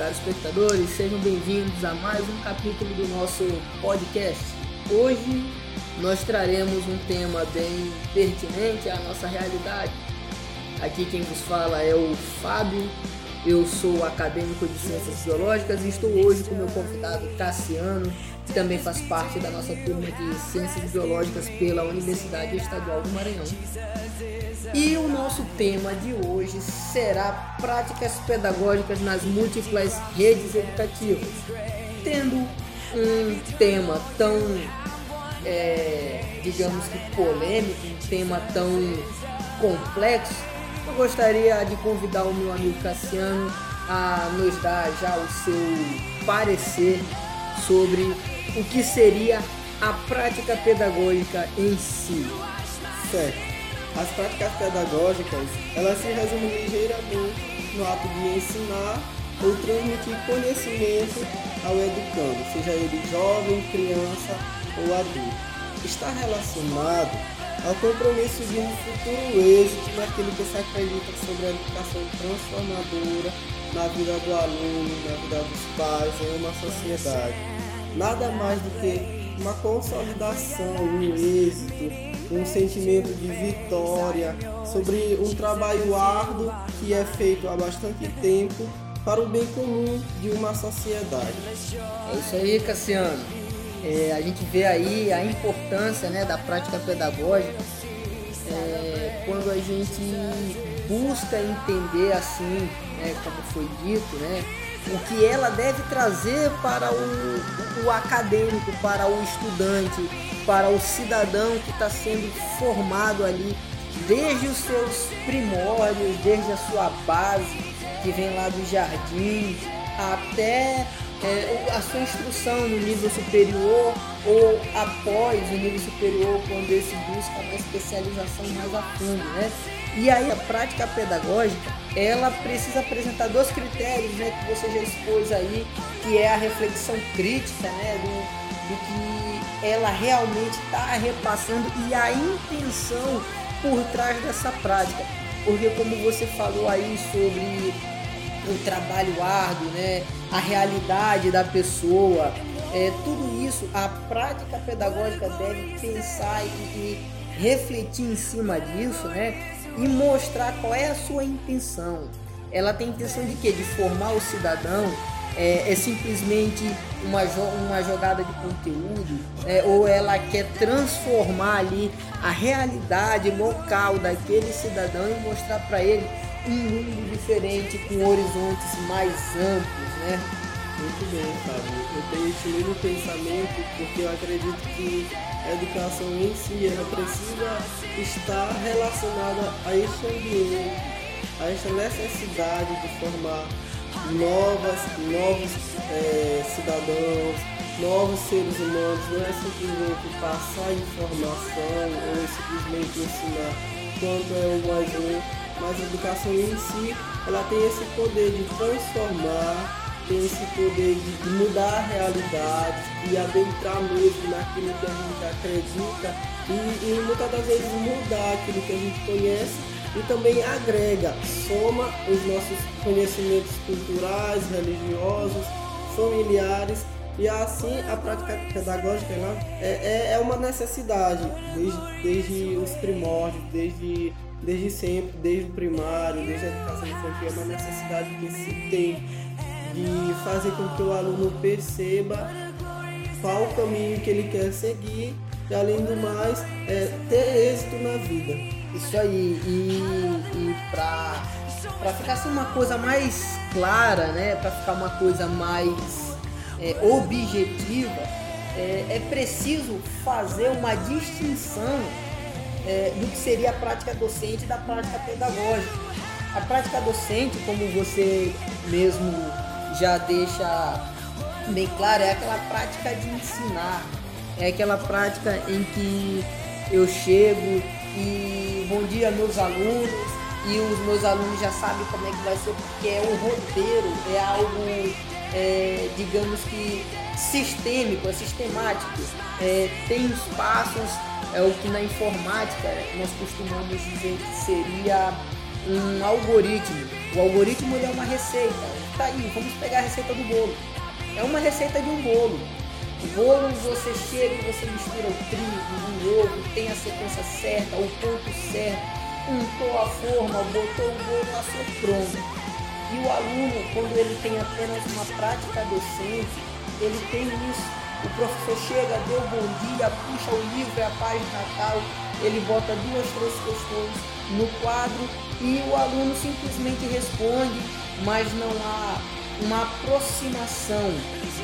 caros espectadores, sejam bem-vindos a mais um capítulo do nosso podcast. Hoje nós traremos um tema bem pertinente à nossa realidade. Aqui quem vos fala é o Fábio, eu sou acadêmico de Ciências Biológicas e estou hoje com meu convidado Cassiano, que também faz parte da nossa turma de Ciências Biológicas pela Universidade Estadual do Maranhão. E o nosso tema de hoje será práticas pedagógicas nas múltiplas redes educativas. Tendo um tema tão, é, digamos que polêmico, um tema tão complexo, eu gostaria de convidar o meu amigo Cassiano a nos dar já o seu parecer sobre o que seria a prática pedagógica em si. Certo. As práticas pedagógicas, elas se resumem ligeiramente no ato de ensinar ou transmitir conhecimento ao educando, seja ele jovem, criança ou adulto. Está relacionado ao compromisso de um futuro êxito naquilo que se acredita sobre a educação transformadora na vida do aluno, na vida dos pais, em uma sociedade. Nada mais do que uma consolidação, um êxito, um sentimento de vitória, sobre um trabalho árduo que é feito há bastante tempo para o bem comum de uma sociedade. É isso aí, Cassiano. É, a gente vê aí a importância né, da prática pedagógica é, quando a gente busca entender assim, né, como foi dito, né, o que ela deve trazer para o, o acadêmico, para o estudante, para o cidadão que está sendo formado ali desde os seus primórdios, desde a sua base, que vem lá do jardim, até é, a sua instrução no nível superior ou após o nível superior, quando esse busca uma especialização mais a fundo, né? E aí a prática pedagógica, ela precisa apresentar dois critérios, né, que você já expôs aí, que é a reflexão crítica, né, do, do que ela realmente está repassando e a intenção por trás dessa prática. Porque como você falou aí sobre o trabalho árduo, né, a realidade da pessoa, é, tudo isso, a prática pedagógica deve pensar e, e refletir em cima disso, né? E mostrar qual é a sua intenção. Ela tem intenção de quê? De formar o cidadão? É, é simplesmente uma, jo uma jogada de conteúdo? É, ou ela quer transformar ali a realidade local daquele cidadão e mostrar para ele um mundo diferente, com horizontes mais amplos, né? Muito bem, Fábio. Eu tenho esse mesmo pensamento porque eu acredito que a educação em si ela precisa estar relacionada a esse ambiente, a essa necessidade de formar novas, novos é, cidadãos, novos seres humanos, não é simplesmente passar informação ou simplesmente ensinar quanto é o mais um, mas a educação em si ela tem esse poder de transformar tem esse poder de mudar a realidade e adentrar mesmo naquilo que a gente acredita e, e muitas das vezes mudar aquilo que a gente conhece e também agrega, soma os nossos conhecimentos culturais, religiosos, familiares e assim a prática pedagógica é, é, é uma necessidade desde, desde os primórdios, desde, desde sempre, desde o primário, desde a educação infantil, é uma necessidade que se tem de fazer com que o aluno perceba qual o caminho que ele quer seguir e além do mais é, ter êxito na vida. Isso aí, e, e para para ficar assim uma coisa mais clara, né, para ficar uma coisa mais é, objetiva, é, é, preciso fazer uma distinção é, do que seria a prática docente da prática pedagógica. A prática docente, como você mesmo já deixa bem claro, é aquela prática de ensinar, é aquela prática em que eu chego e bom dia meus alunos. E os meus alunos já sabem como é que vai ser porque é um roteiro, é algo é, digamos que sistêmico, é sistemático, é, tem os passos, é o que na informática nós costumamos dizer que seria um algoritmo. O algoritmo é uma receita, tá aí, vamos pegar a receita do bolo. É uma receita de um bolo. O bolo você chega e você mistura o trigo, o ovo, tem a sequência certa, o ponto certo, untou a forma, botou o bolo, assou pronto. E o aluno, quando ele tem apenas uma prática docente, ele tem isso o professor chega, deu bom dia, puxa o livro, é a página tal, ele bota duas, três questões no quadro e o aluno simplesmente responde, mas não há uma aproximação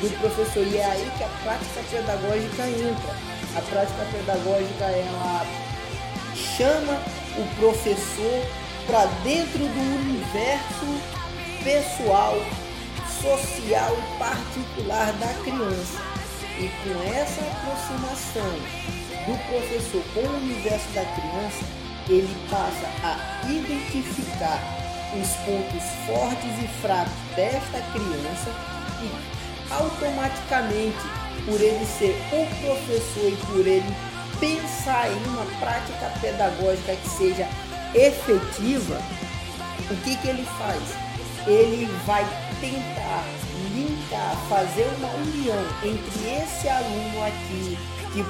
do professor. E é aí que a prática pedagógica entra. A prática pedagógica ela chama o professor para dentro do universo pessoal, social e particular da criança. E com essa aproximação do professor com o universo da criança, ele passa a identificar os pontos fortes e fracos desta criança e automaticamente, por ele ser o professor e por ele pensar em uma prática pedagógica que seja efetiva, o que, que ele faz? Ele vai tentar linkar, fazer uma união entre esse aluno aqui, que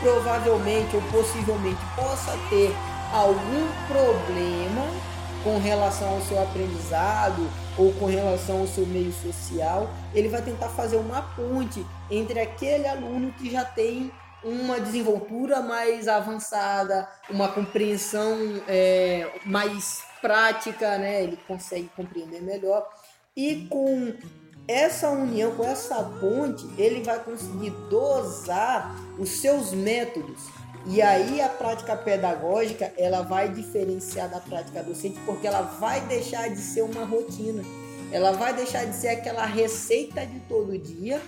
provavelmente ou possivelmente possa ter algum problema com relação ao seu aprendizado ou com relação ao seu meio social, ele vai tentar fazer uma ponte entre aquele aluno que já tem uma desenvoltura mais avançada, uma compreensão é, mais prática, né? Ele consegue compreender melhor e com essa união, com essa ponte, ele vai conseguir dosar os seus métodos. E aí a prática pedagógica, ela vai diferenciar da prática docente porque ela vai deixar de ser uma rotina. Ela vai deixar de ser aquela receita de todo dia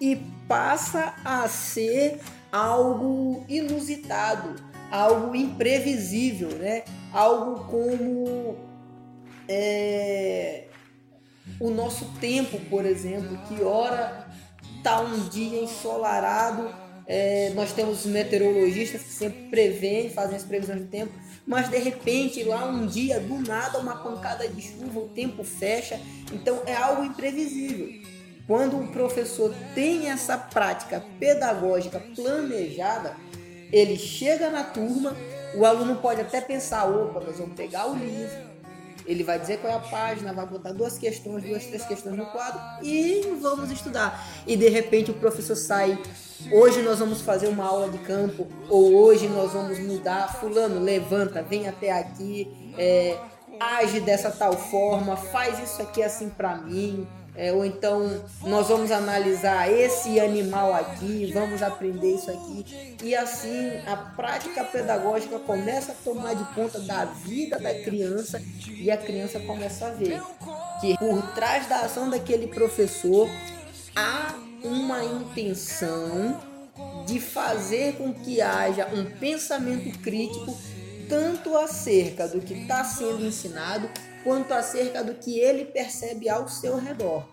e passa a ser algo inusitado, algo imprevisível, né? Algo como é, o nosso tempo, por exemplo, que hora está um dia ensolarado, é, nós temos meteorologistas que sempre preveem, fazem as previsões do tempo, mas de repente lá um dia, do nada, uma pancada de chuva, o tempo fecha, então é algo imprevisível. Quando o professor tem essa prática pedagógica planejada, ele chega na turma, o aluno pode até pensar, opa, nós vamos pegar o livro, ele vai dizer qual é a página, vai botar duas questões, duas, três questões no quadro e vamos estudar. E de repente o professor sai. Hoje nós vamos fazer uma aula de campo, ou hoje nós vamos mudar. Fulano, levanta, vem até aqui, é, age dessa tal forma, faz isso aqui assim para mim. É, ou então nós vamos analisar esse animal aqui, vamos aprender isso aqui. E assim a prática pedagógica começa a tomar de conta da vida da criança e a criança começa a ver que por trás da ação daquele professor há uma intenção de fazer com que haja um pensamento crítico tanto acerca do que está sendo ensinado quanto acerca do que ele percebe ao seu redor.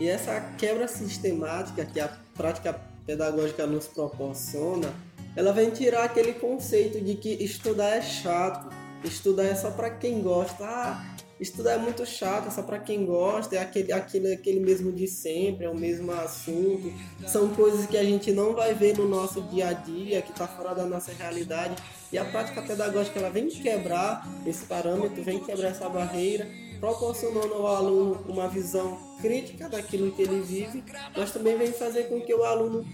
E essa quebra sistemática que a prática pedagógica nos proporciona, ela vem tirar aquele conceito de que estudar é chato, estudar é só para quem gosta. Ah, estudar é muito chato, é só para quem gosta, é aquele, aquele, aquele mesmo de sempre, é o mesmo assunto. São coisas que a gente não vai ver no nosso dia a dia, que está fora da nossa realidade. E a prática pedagógica ela vem quebrar esse parâmetro, vem quebrar essa barreira, proporcionando ao aluno uma visão crítica daquilo que ele vive, mas também vem fazer com que o aluno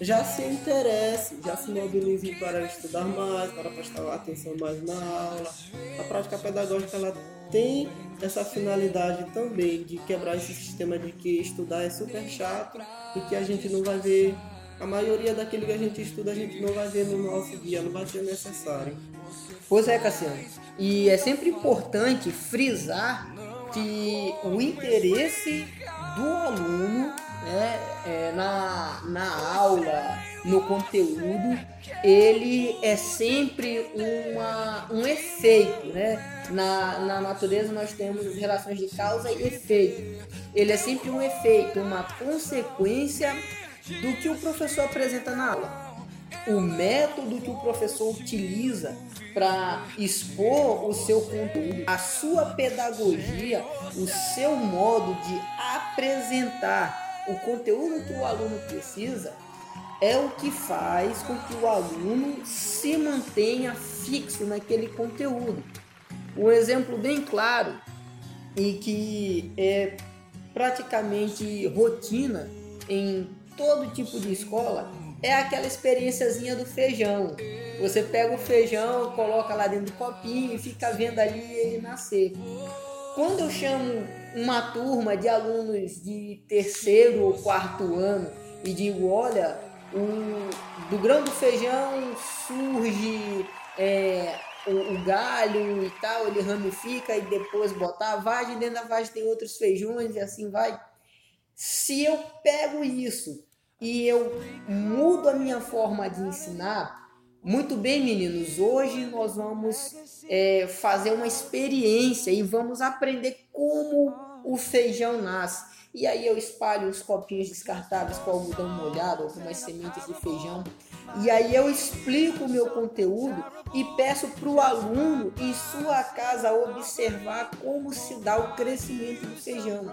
já se interesse, já se mobilize para estudar mais, para prestar atenção mais na aula. A prática pedagógica ela tem essa finalidade também de quebrar esse sistema de que estudar é super chato e que a gente não vai ver a maioria daquilo que a gente estuda a gente não vai ver no nosso dia, não vai ser necessário. Pois é, Cassiano. E é sempre importante frisar que o interesse do aluno né, é, na, na aula, no conteúdo, ele é sempre uma, um efeito. Né? Na, na natureza nós temos relações de causa e efeito. Ele é sempre um efeito, uma consequência do que o professor apresenta na aula. O método que o professor utiliza para expor o seu conteúdo, a sua pedagogia, o seu modo de apresentar o conteúdo que o aluno precisa, é o que faz com que o aluno se mantenha fixo naquele conteúdo. Um exemplo bem claro e que é praticamente rotina em todo tipo de escola é aquela experiênciazinha do feijão. Você pega o feijão, coloca lá dentro do copinho e fica vendo ali ele nascer. Quando eu chamo uma turma de alunos de terceiro ou quarto ano e digo, olha, o, do grão do feijão surge é, o, o, galho e tal, ele ramifica e depois botar a vagem, dentro da vagem tem outros feijões e assim vai. Se eu pego isso e eu mudo a minha forma de ensinar, muito bem, meninos, hoje nós vamos é, fazer uma experiência e vamos aprender como o feijão nasce. E aí eu espalho os copinhos descartáveis com algodão molhado, algumas sementes de feijão. E aí eu explico o meu conteúdo e peço para o aluno em sua casa observar como se dá o crescimento do feijão.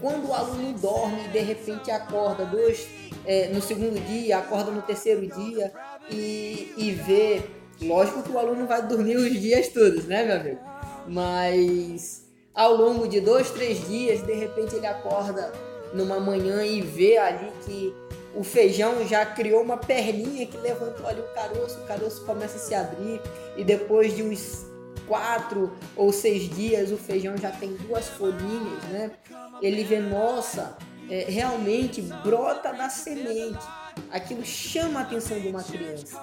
Quando o aluno dorme e de repente acorda dois, é, no segundo dia, acorda no terceiro dia e, e vê. Lógico que o aluno vai dormir os dias todos, né, meu amigo? Mas ao longo de dois, três dias, de repente ele acorda numa manhã e vê ali que o feijão já criou uma perninha que levantou ali o caroço, o caroço começa a se abrir e depois de uns quatro ou seis dias o feijão já tem duas folhinhas, né? Ele vê, nossa, é, realmente brota da semente. Aquilo chama a atenção de uma criança.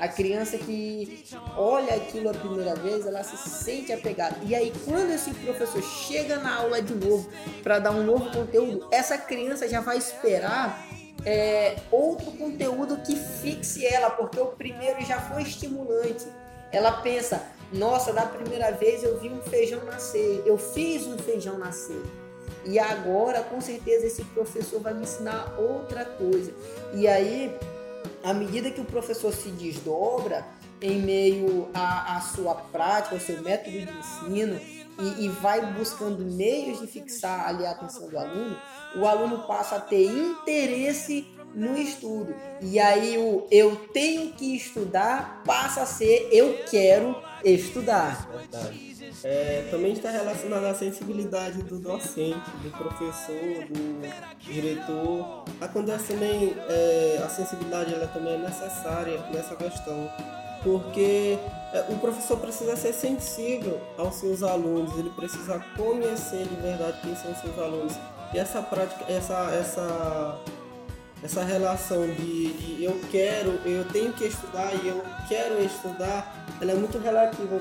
A criança que olha aquilo a primeira vez, ela se sente apegada. E aí, quando esse professor chega na aula de novo para dar um novo conteúdo, essa criança já vai esperar é, outro conteúdo que fixe ela, porque o primeiro já foi estimulante. Ela pensa: nossa, da primeira vez eu vi um feijão nascer, eu fiz um feijão nascer. E agora, com certeza, esse professor vai me ensinar outra coisa. E aí, à medida que o professor se desdobra em meio à, à sua prática, ao seu método de ensino, e, e, vai buscando meios de fixar ali a atenção do aluno, o aluno passa a ter interesse no estudo. E aí o eu tenho que estudar passa a ser eu quero estudar. Verdade é, também está relacionado à sensibilidade do docente, do professor, do diretor. Acontece também, é, a sensibilidade ela também é necessária nessa questão, porque é, o professor precisa ser sensível aos seus alunos, ele precisa conhecer de verdade quem são os seus alunos. E essa prática, essa, essa, essa relação de, de eu quero, eu tenho que estudar e eu quero estudar, ela é muito relativa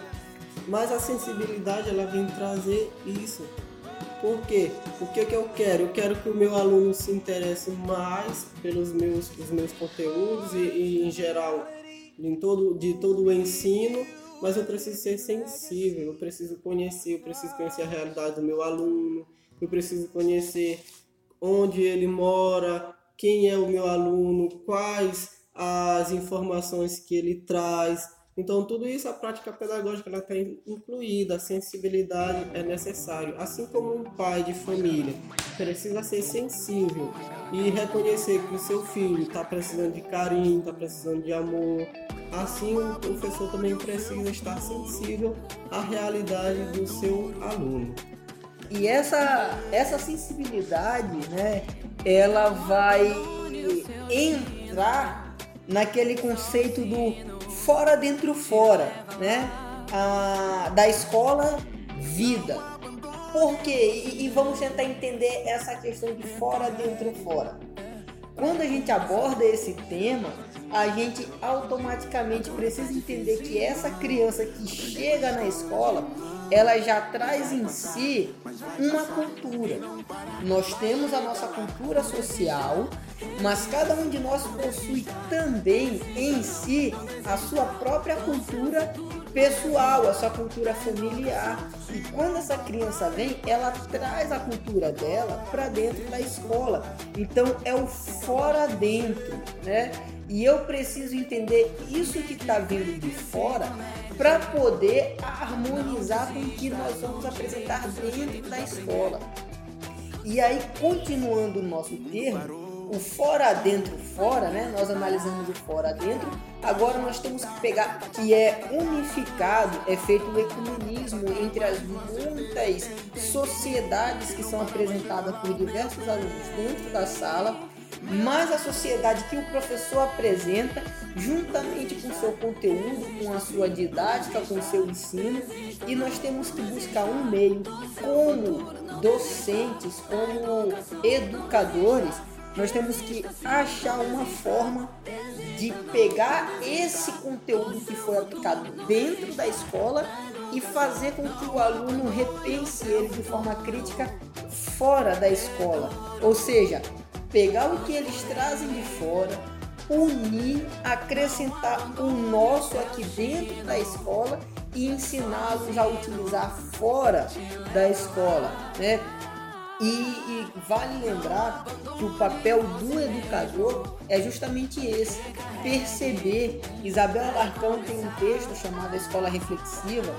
mas a sensibilidade ela vem trazer isso. Por quê? O que, que eu quero? Eu quero que o meu aluno se interesse mais pelos meus, os meus conteúdos e, e, em geral em todo, de todo o ensino, mas eu preciso ser sensível, eu preciso conhecer, eu preciso conhecer a realidade do meu aluno, eu preciso conhecer onde ele mora, quem é o meu aluno, quais as informações que ele traz, então, tudo isso, a prática pedagógica ela está incluída, a sensibilidade é necessário. Assim como um pai de família precisa ser sensível e reconhecer que o seu filho está precisando de carinho, está precisando de amor, assim o professor também precisa estar sensível à realidade do seu aluno. E essa, essa sensibilidade, né, ela vai entrar naquele conceito do fora dentro fora, né? A, da escola vida. Por quê? E, e vamos tentar entender essa questão de fora dentro fora. Quando a gente aborda esse tema, a gente automaticamente precisa entender que essa criança que chega na escola, ela já traz em si uma cultura. Nós temos a nossa cultura social, mas cada um de nós possui também em si a sua própria cultura pessoal, a sua cultura familiar. E quando essa criança vem, ela traz a cultura dela para dentro da escola. Então é o fora dentro, né? E eu preciso entender isso que está vindo de fora para poder harmonizar com o que nós vamos apresentar dentro da escola. E aí, continuando o nosso termo, o fora dentro fora, né? Nós analisamos o fora dentro. Agora nós temos que pegar que é unificado, é feito o ecumenismo entre as muitas sociedades que são apresentadas por diversos alunos dentro da sala, mas a sociedade que o professor apresenta, juntamente com seu conteúdo, com a sua didática, com seu ensino, e nós temos que buscar um meio como docentes, como educadores, nós temos que achar uma forma de pegar esse conteúdo que foi aplicado dentro da escola e fazer com que o aluno repense ele de forma crítica fora da escola. Ou seja, pegar o que eles trazem de fora, unir, acrescentar o nosso aqui dentro da escola e ensiná-los a utilizar fora da escola, né? E, e, vale lembrar que o papel do educador é justamente esse: perceber. Isabel Alarcão tem um texto chamado Escola Reflexiva,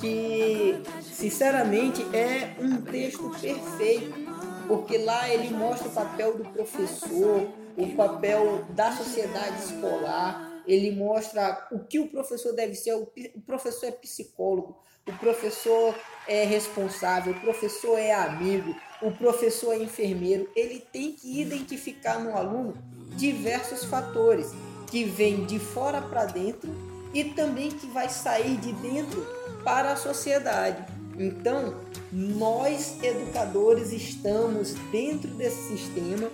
que sinceramente é um texto perfeito, porque lá ele mostra o papel do professor, o papel da sociedade escolar, ele mostra o que o professor deve ser. O professor é psicólogo, o professor é responsável, o professor é amigo, o professor é enfermeiro. Ele tem que identificar no aluno diversos fatores que vêm de fora para dentro e também que vai sair de dentro para a sociedade. Então, nós educadores estamos dentro desse sistema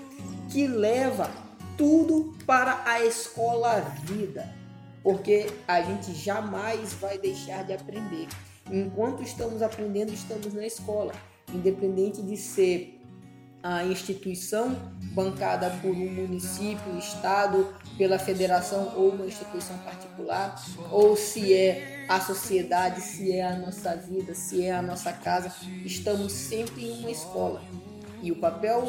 que leva tudo para a escola vida, porque a gente jamais vai deixar de aprender. Enquanto estamos aprendendo, estamos na escola, independente de ser a instituição bancada por um município, estado, pela federação ou uma instituição particular, ou se é a sociedade, se é a nossa vida, se é a nossa casa, estamos sempre em uma escola. E o papel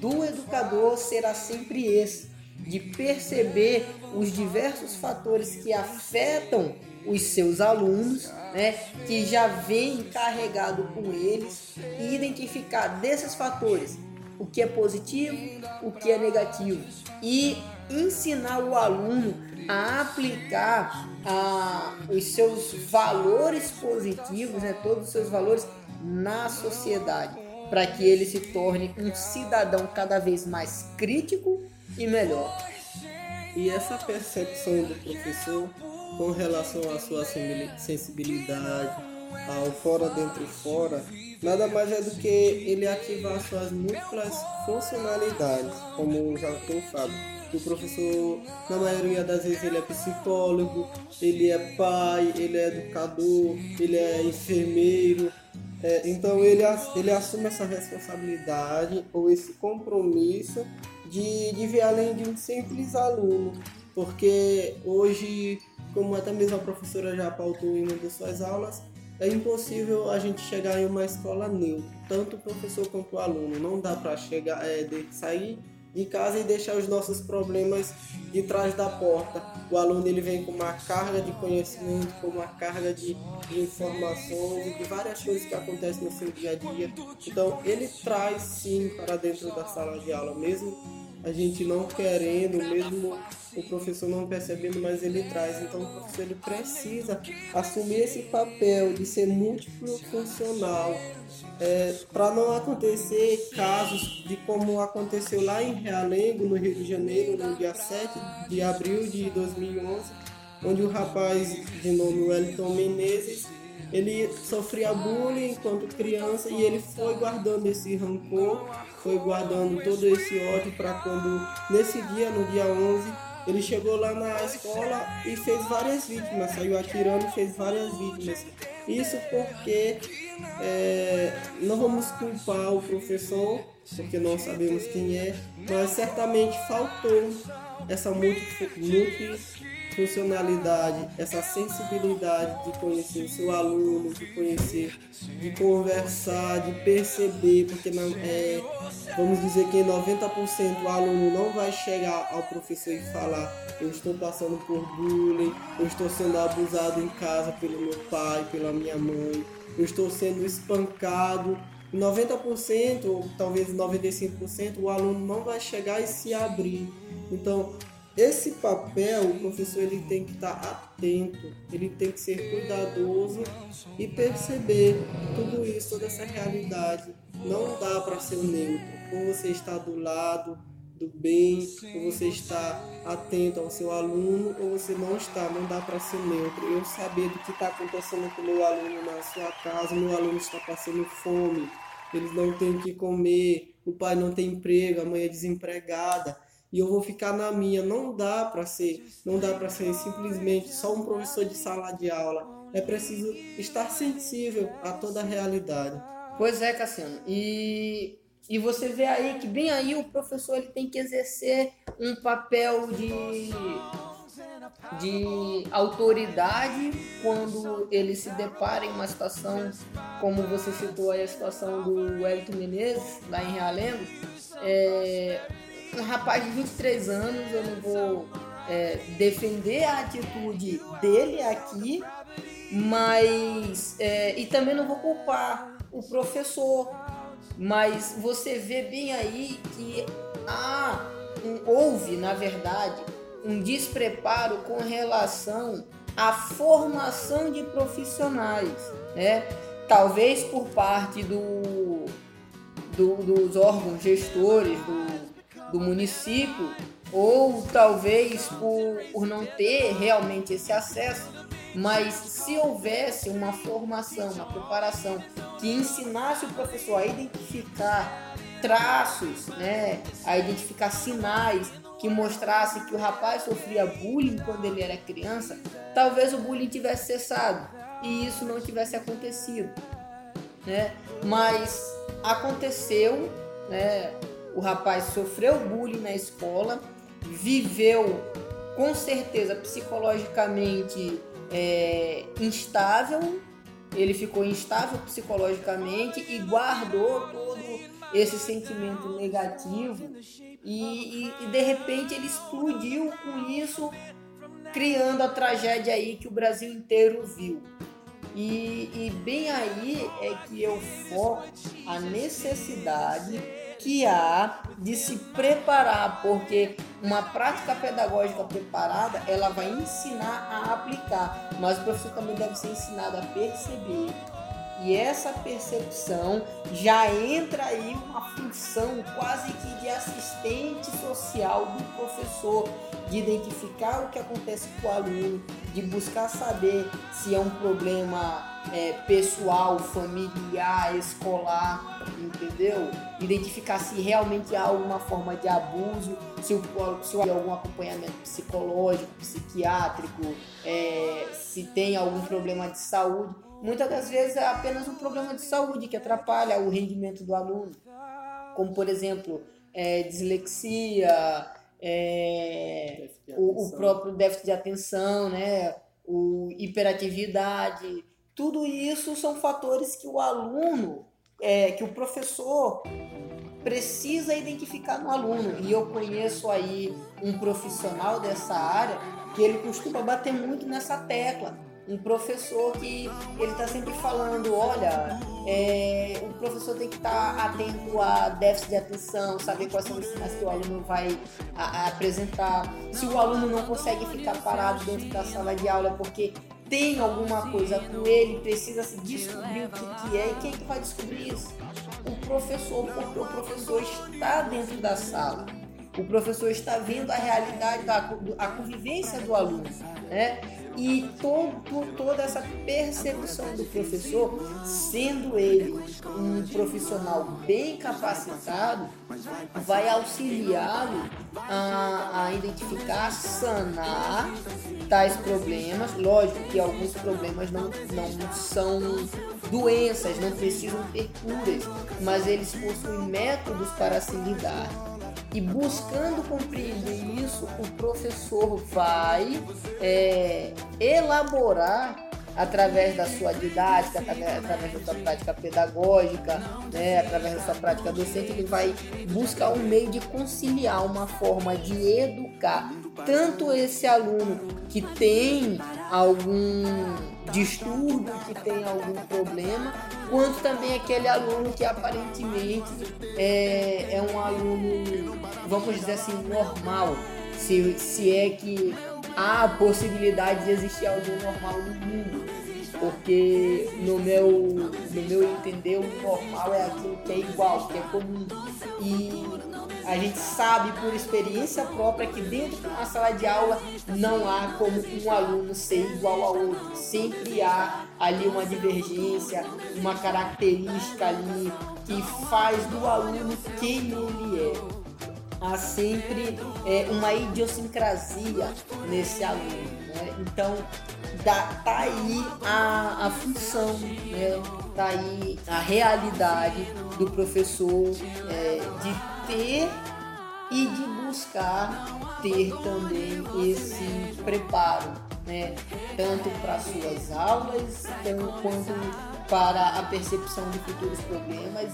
do educador será sempre esse, de perceber os diversos fatores que afetam os seus alunos, né, que já vem carregado com eles e identificar desses fatores o que é positivo, o que é negativo e ensinar o aluno a aplicar a, os seus valores positivos, né, todos os seus valores na sociedade, para que ele se torne um cidadão cada vez mais crítico e melhor. E essa percepção do professor com relação à sua sensibilidade, ao fora, dentro e fora, nada mais é do que ele ativar suas múltiplas funcionalidades, como já tem falado. O professor, na maioria das vezes, ele é psicólogo, ele é pai, ele é educador, ele é enfermeiro. É, então ele, ele assume essa responsabilidade ou esse compromisso de, de ver além de um simples aluno, porque hoje como até mesmo a professora já pautou em uma de suas aulas, é impossível a gente chegar em uma escola neutra, tanto o professor quanto o aluno. Não dá para chegar, é, de sair de casa e deixar os nossos problemas de trás da porta. O aluno ele vem com uma carga de conhecimento, com uma carga de, de informações de várias coisas que acontecem no seu dia a dia. Então ele traz sim para dentro da sala de aula, mesmo a gente não querendo, mesmo o professor não percebendo, mas ele traz. Então o professor ele precisa assumir esse papel de ser múltiplo funcional é, para não acontecer casos de como aconteceu lá em Realengo, no Rio de Janeiro, no dia 7 de abril de 2011, onde o rapaz de nome Wellington Menezes ele sofria bullying enquanto criança e ele foi guardando esse rancor, foi guardando todo esse ódio para quando, nesse dia, no dia 11, ele chegou lá na escola e fez várias vítimas, saiu atirando e fez várias vítimas. Isso porque é, não vamos culpar o professor, porque não sabemos quem é, mas certamente faltou essa multi, multi funcionalidade, essa sensibilidade de conhecer o seu aluno, de conhecer, de conversar, de perceber, porque não é, vamos dizer que 90% o aluno não vai chegar ao professor e falar eu estou passando por bullying, eu estou sendo abusado em casa pelo meu pai, pela minha mãe, eu estou sendo espancado. 90% ou talvez 95% o aluno não vai chegar e se abrir. Então, esse papel, o professor ele tem que estar atento, ele tem que ser cuidadoso e perceber tudo isso, toda essa realidade. Não dá para ser neutro. Ou você está do lado do bem, ou você está atento ao seu aluno, ou você não está, não dá para ser neutro. Eu saber do que está acontecendo com o meu aluno na sua casa, meu aluno está passando fome, eles não têm o que comer, o pai não tem emprego, a mãe é desempregada e eu vou ficar na minha. Não dá para ser, não dá para ser simplesmente só um professor de sala de aula. É preciso estar sensível a toda a realidade. Pois é, Cassiano. E, e você vê aí que bem aí o professor ele tem que exercer um papel de de autoridade quando ele se depara em uma situação como você citou aí a situação do Wellington Menezes lá em Realengo é, um rapaz de 23 anos, eu não vou é, defender a atitude dele aqui, mas. É, e também não vou culpar o professor, mas você vê bem aí que há, um, houve, na verdade, um despreparo com relação à formação de profissionais, né? Talvez por parte do, do dos órgãos gestores, do do município, ou talvez por, por não ter realmente esse acesso, mas se houvesse uma formação, uma preparação que ensinasse o professor a identificar traços, né, a identificar sinais que mostrasse que o rapaz sofria bullying quando ele era criança, talvez o bullying tivesse cessado e isso não tivesse acontecido, né? Mas aconteceu, né? O rapaz sofreu bullying na escola, viveu com certeza psicologicamente é, instável, ele ficou instável psicologicamente e guardou todo esse sentimento negativo e, e, e de repente ele explodiu com isso, criando a tragédia aí que o Brasil inteiro viu. E, e bem aí é que eu foco a necessidade que há de se preparar, porque uma prática pedagógica preparada, ela vai ensinar a aplicar, mas o professor também deve ser ensinado a perceber. E essa percepção já entra aí uma função quase que de assistente social do professor, de identificar o que acontece com o aluno, de buscar saber se é um problema é, pessoal, familiar, escolar, entendeu? Identificar se realmente há alguma forma de abuso, se, o, se há algum acompanhamento psicológico, psiquiátrico, é, se tem algum problema de saúde. Muitas das vezes é apenas um problema de saúde que atrapalha o rendimento do aluno, como por exemplo é, dislexia, é, o, o próprio déficit de atenção, né? o hiperatividade, tudo isso são fatores que o aluno, é, que o professor precisa identificar no aluno. E eu conheço aí um profissional dessa área que ele costuma bater muito nessa tecla. Um professor que ele está sempre falando, olha, é, o professor tem que estar tá atento a déficit de atenção, saber quais são os sinais que o aluno vai a, a apresentar. Se o aluno não consegue ficar parado dentro da sala de aula porque tem alguma coisa com ele, precisa se descobrir o que, que é. E quem é que vai descobrir isso? O professor, porque o professor está dentro da sala. O professor está vendo a realidade da a convivência do aluno, né? E todo, toda essa percepção do professor, sendo ele um profissional bem capacitado, vai auxiliá-lo a, a identificar, sanar tais problemas. Lógico que alguns problemas não, não são doenças, não precisam ter curas, mas eles possuem métodos para se lidar. E buscando compreender isso, o professor vai é, elaborar através da sua didática, através da sua prática pedagógica, né, através da sua prática docente, ele vai buscar um meio de conciliar uma forma de educar tanto esse aluno que tem algum distúrbio, que tem algum problema, quanto também aquele aluno que aparentemente é, é um aluno, vamos dizer assim, normal, se, se é que há a possibilidade de existir algum normal no mundo porque no meu, no meu entender o normal é aquilo que é igual, que é comum. E a gente sabe por experiência própria que dentro de uma sala de aula não há como um aluno ser igual ao outro. Sempre há ali uma divergência, uma característica ali que faz do aluno quem ele é. Há sempre é, uma idiosincrasia nesse aluno. Né? Então, dá, tá aí a, a função, né? tá aí a realidade do professor é, de ter e de buscar ter também esse preparo, né? tanto para suas aulas, quanto para a percepção de futuros problemas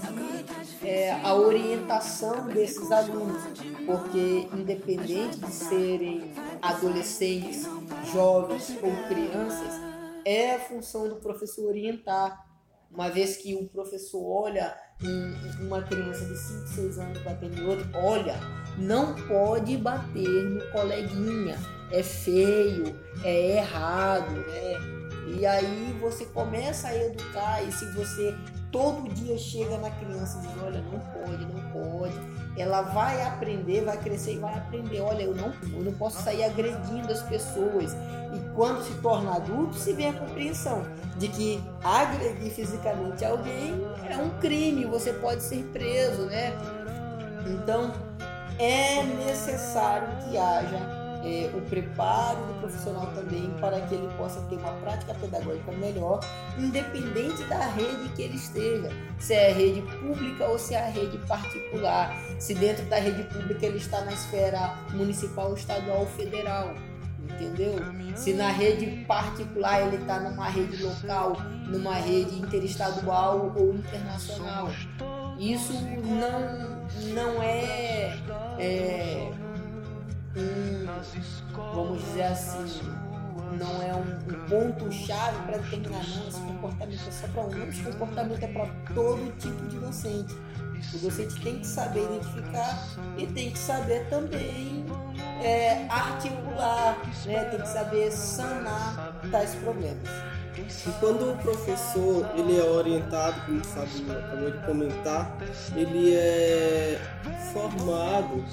e é, a orientação desses alunos, porque independente de serem adolescentes, jovens ou crianças, é a função do professor orientar, uma vez que o professor olha uma criança de 5, 6 anos batendo em outro, olha, não pode bater no coleguinha, é feio, é errado, né? E aí você começa a educar e se você todo dia chega na criança e diz, olha, não pode, não pode, ela vai aprender, vai crescer e vai aprender, olha, eu não, eu não posso sair agredindo as pessoas. E quando se torna adulto, se vê a compreensão de que agredir fisicamente alguém é um crime, você pode ser preso, né? Então, é necessário que haja é, o preparo do profissional também para que ele possa ter uma prática pedagógica melhor, independente da rede que ele esteja, se é rede pública ou se é rede particular, se dentro da rede pública ele está na esfera municipal, estadual ou federal. Entendeu? Se na rede particular ele está numa rede local, numa rede interestadual ou internacional. Isso não, não é, é um, vamos dizer assim, não é um, um ponto-chave para determinar, não, esse comportamento é só para um, esse comportamento é para todo tipo de docente. O docente tem que saber identificar e tem que saber também é, articular, né? tem que saber sanar tais problemas. E quando o professor ele é orientado, como o Fábio acabou de comentar, ele é formado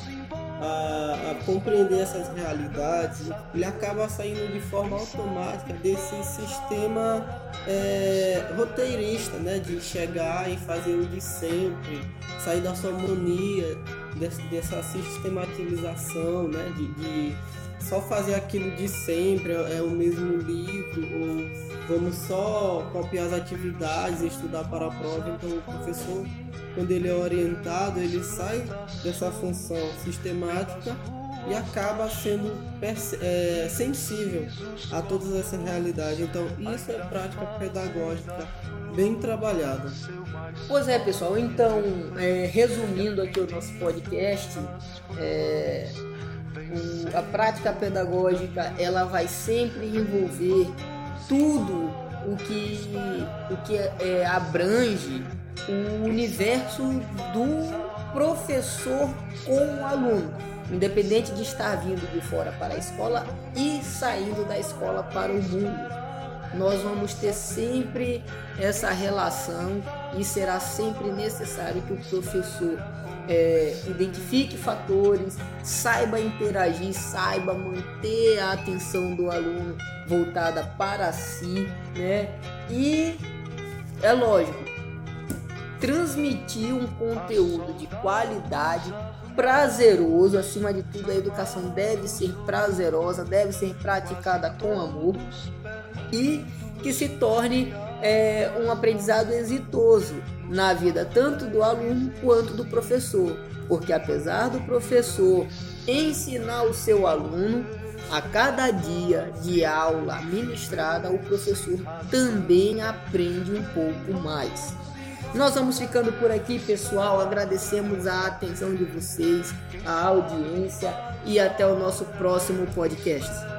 a, a, compreender essas realidades, ele acaba saindo de forma automática desse sistema é, roteirista, né, de chegar e fazer o de sempre, sair da sua mania, dessa, dessa sistematização, né, de, de só fazer aquilo de sempre, é, é o mesmo livro, ou vamos só copiar as atividades e estudar para a prova. Então, o professor, quando ele é orientado, ele sai dessa função sistemática e acaba sendo é, sensível a todas essas realidades. Então, isso é prática pedagógica bem trabalhada. Pois é, pessoal. Então, é, resumindo aqui o nosso podcast, é, o, a prática pedagógica ela vai sempre envolver tudo o que, o que é, abrange o universo do professor com o aluno, independente de estar vindo de fora para a escola e saindo da escola para o mundo nós vamos ter sempre essa relação e será sempre necessário que o professor é, identifique fatores, saiba interagir, saiba manter a atenção do aluno voltada para si, né? E é lógico, transmitir um conteúdo de qualidade, prazeroso, acima de tudo, a educação deve ser prazerosa, deve ser praticada com amor e que se torne é, um aprendizado exitoso na vida tanto do aluno quanto do professor, porque apesar do professor ensinar o seu aluno, a cada dia de aula ministrada, o professor também aprende um pouco mais. Nós vamos ficando por aqui, pessoal. Agradecemos a atenção de vocês, a audiência e até o nosso próximo podcast.